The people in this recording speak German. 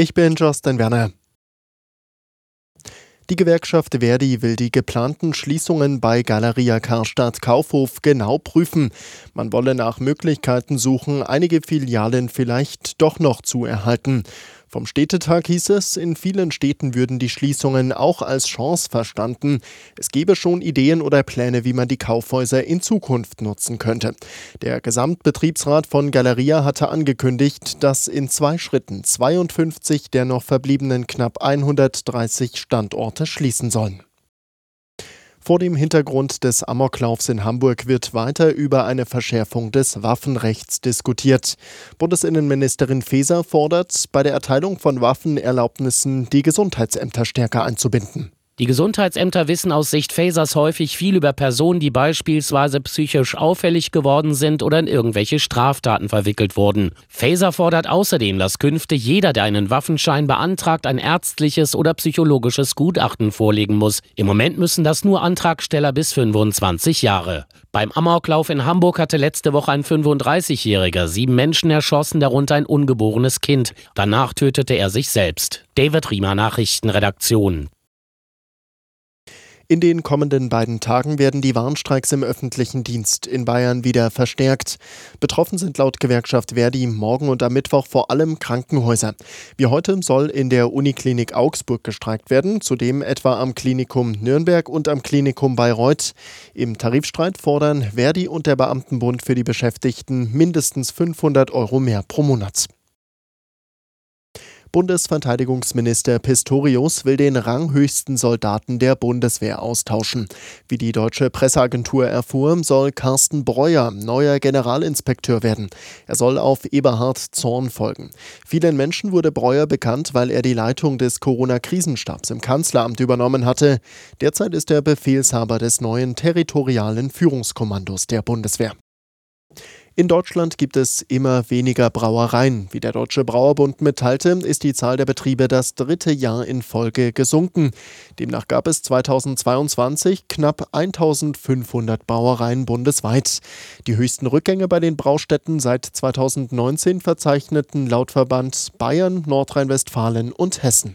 Ich bin Justin Werner. Die Gewerkschaft Verdi will die geplanten Schließungen bei Galeria Karstadt Kaufhof genau prüfen. Man wolle nach Möglichkeiten suchen, einige Filialen vielleicht doch noch zu erhalten. Vom Städtetag hieß es, in vielen Städten würden die Schließungen auch als Chance verstanden. Es gebe schon Ideen oder Pläne, wie man die Kaufhäuser in Zukunft nutzen könnte. Der Gesamtbetriebsrat von Galeria hatte angekündigt, dass in zwei Schritten 52 der noch verbliebenen knapp 130 Standorte schließen sollen. Vor dem Hintergrund des Amoklaufs in Hamburg wird weiter über eine Verschärfung des Waffenrechts diskutiert. Bundesinnenministerin Faeser fordert, bei der Erteilung von Waffenerlaubnissen die Gesundheitsämter stärker einzubinden. Die Gesundheitsämter wissen aus Sicht Fasers häufig viel über Personen, die beispielsweise psychisch auffällig geworden sind oder in irgendwelche Straftaten verwickelt wurden. Faser fordert außerdem, dass künftig jeder, der einen Waffenschein beantragt, ein ärztliches oder psychologisches Gutachten vorlegen muss. Im Moment müssen das nur Antragsteller bis 25 Jahre. Beim Amoklauf in Hamburg hatte letzte Woche ein 35-Jähriger sieben Menschen erschossen, darunter ein ungeborenes Kind. Danach tötete er sich selbst. David Riemer Nachrichtenredaktion. In den kommenden beiden Tagen werden die Warnstreiks im öffentlichen Dienst in Bayern wieder verstärkt. Betroffen sind laut Gewerkschaft Verdi morgen und am Mittwoch vor allem Krankenhäuser. Wie heute soll in der Uniklinik Augsburg gestreikt werden, zudem etwa am Klinikum Nürnberg und am Klinikum Bayreuth. Im Tarifstreit fordern Verdi und der Beamtenbund für die Beschäftigten mindestens 500 Euro mehr pro Monat. Bundesverteidigungsminister Pistorius will den ranghöchsten Soldaten der Bundeswehr austauschen. Wie die deutsche Presseagentur erfuhr, soll Carsten Breuer neuer Generalinspekteur werden. Er soll auf Eberhard Zorn folgen. Vielen Menschen wurde Breuer bekannt, weil er die Leitung des Corona-Krisenstabs im Kanzleramt übernommen hatte. Derzeit ist er Befehlshaber des neuen territorialen Führungskommandos der Bundeswehr. In Deutschland gibt es immer weniger Brauereien. Wie der Deutsche Brauerbund mitteilte, ist die Zahl der Betriebe das dritte Jahr in Folge gesunken. Demnach gab es 2022 knapp 1500 Brauereien bundesweit. Die höchsten Rückgänge bei den Braustätten seit 2019 verzeichneten laut Verband Bayern, Nordrhein-Westfalen und Hessen.